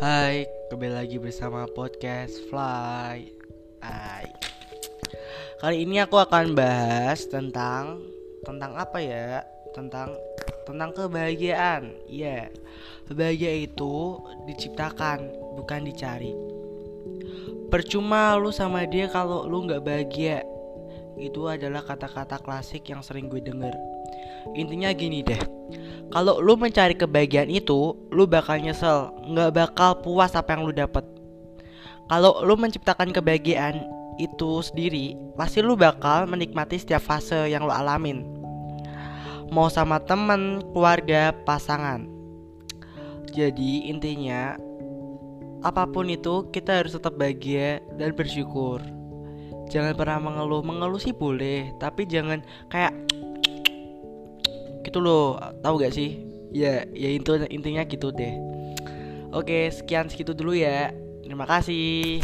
Hai, kembali lagi bersama podcast Fly. Hai. Kali ini aku akan bahas tentang tentang apa ya? Tentang tentang kebahagiaan. Iya. Bahagia itu diciptakan, bukan dicari. Percuma lu sama dia kalau lu nggak bahagia. Itu adalah kata-kata klasik yang sering gue denger. Intinya gini deh kalau lu mencari kebahagiaan itu, lu bakal nyesel, nggak bakal puas apa yang lu dapet. Kalau lu menciptakan kebahagiaan itu sendiri, pasti lu bakal menikmati setiap fase yang lu alamin. Mau sama temen, keluarga, pasangan. Jadi intinya, apa pun itu kita harus tetap bahagia dan bersyukur. Jangan pernah mengeluh, mengeluh sih boleh, tapi jangan kayak gitu loh tahu gak sih? Ya ya itu intinya gitu deh. Oke sekian segitu dulu ya. Terima kasih.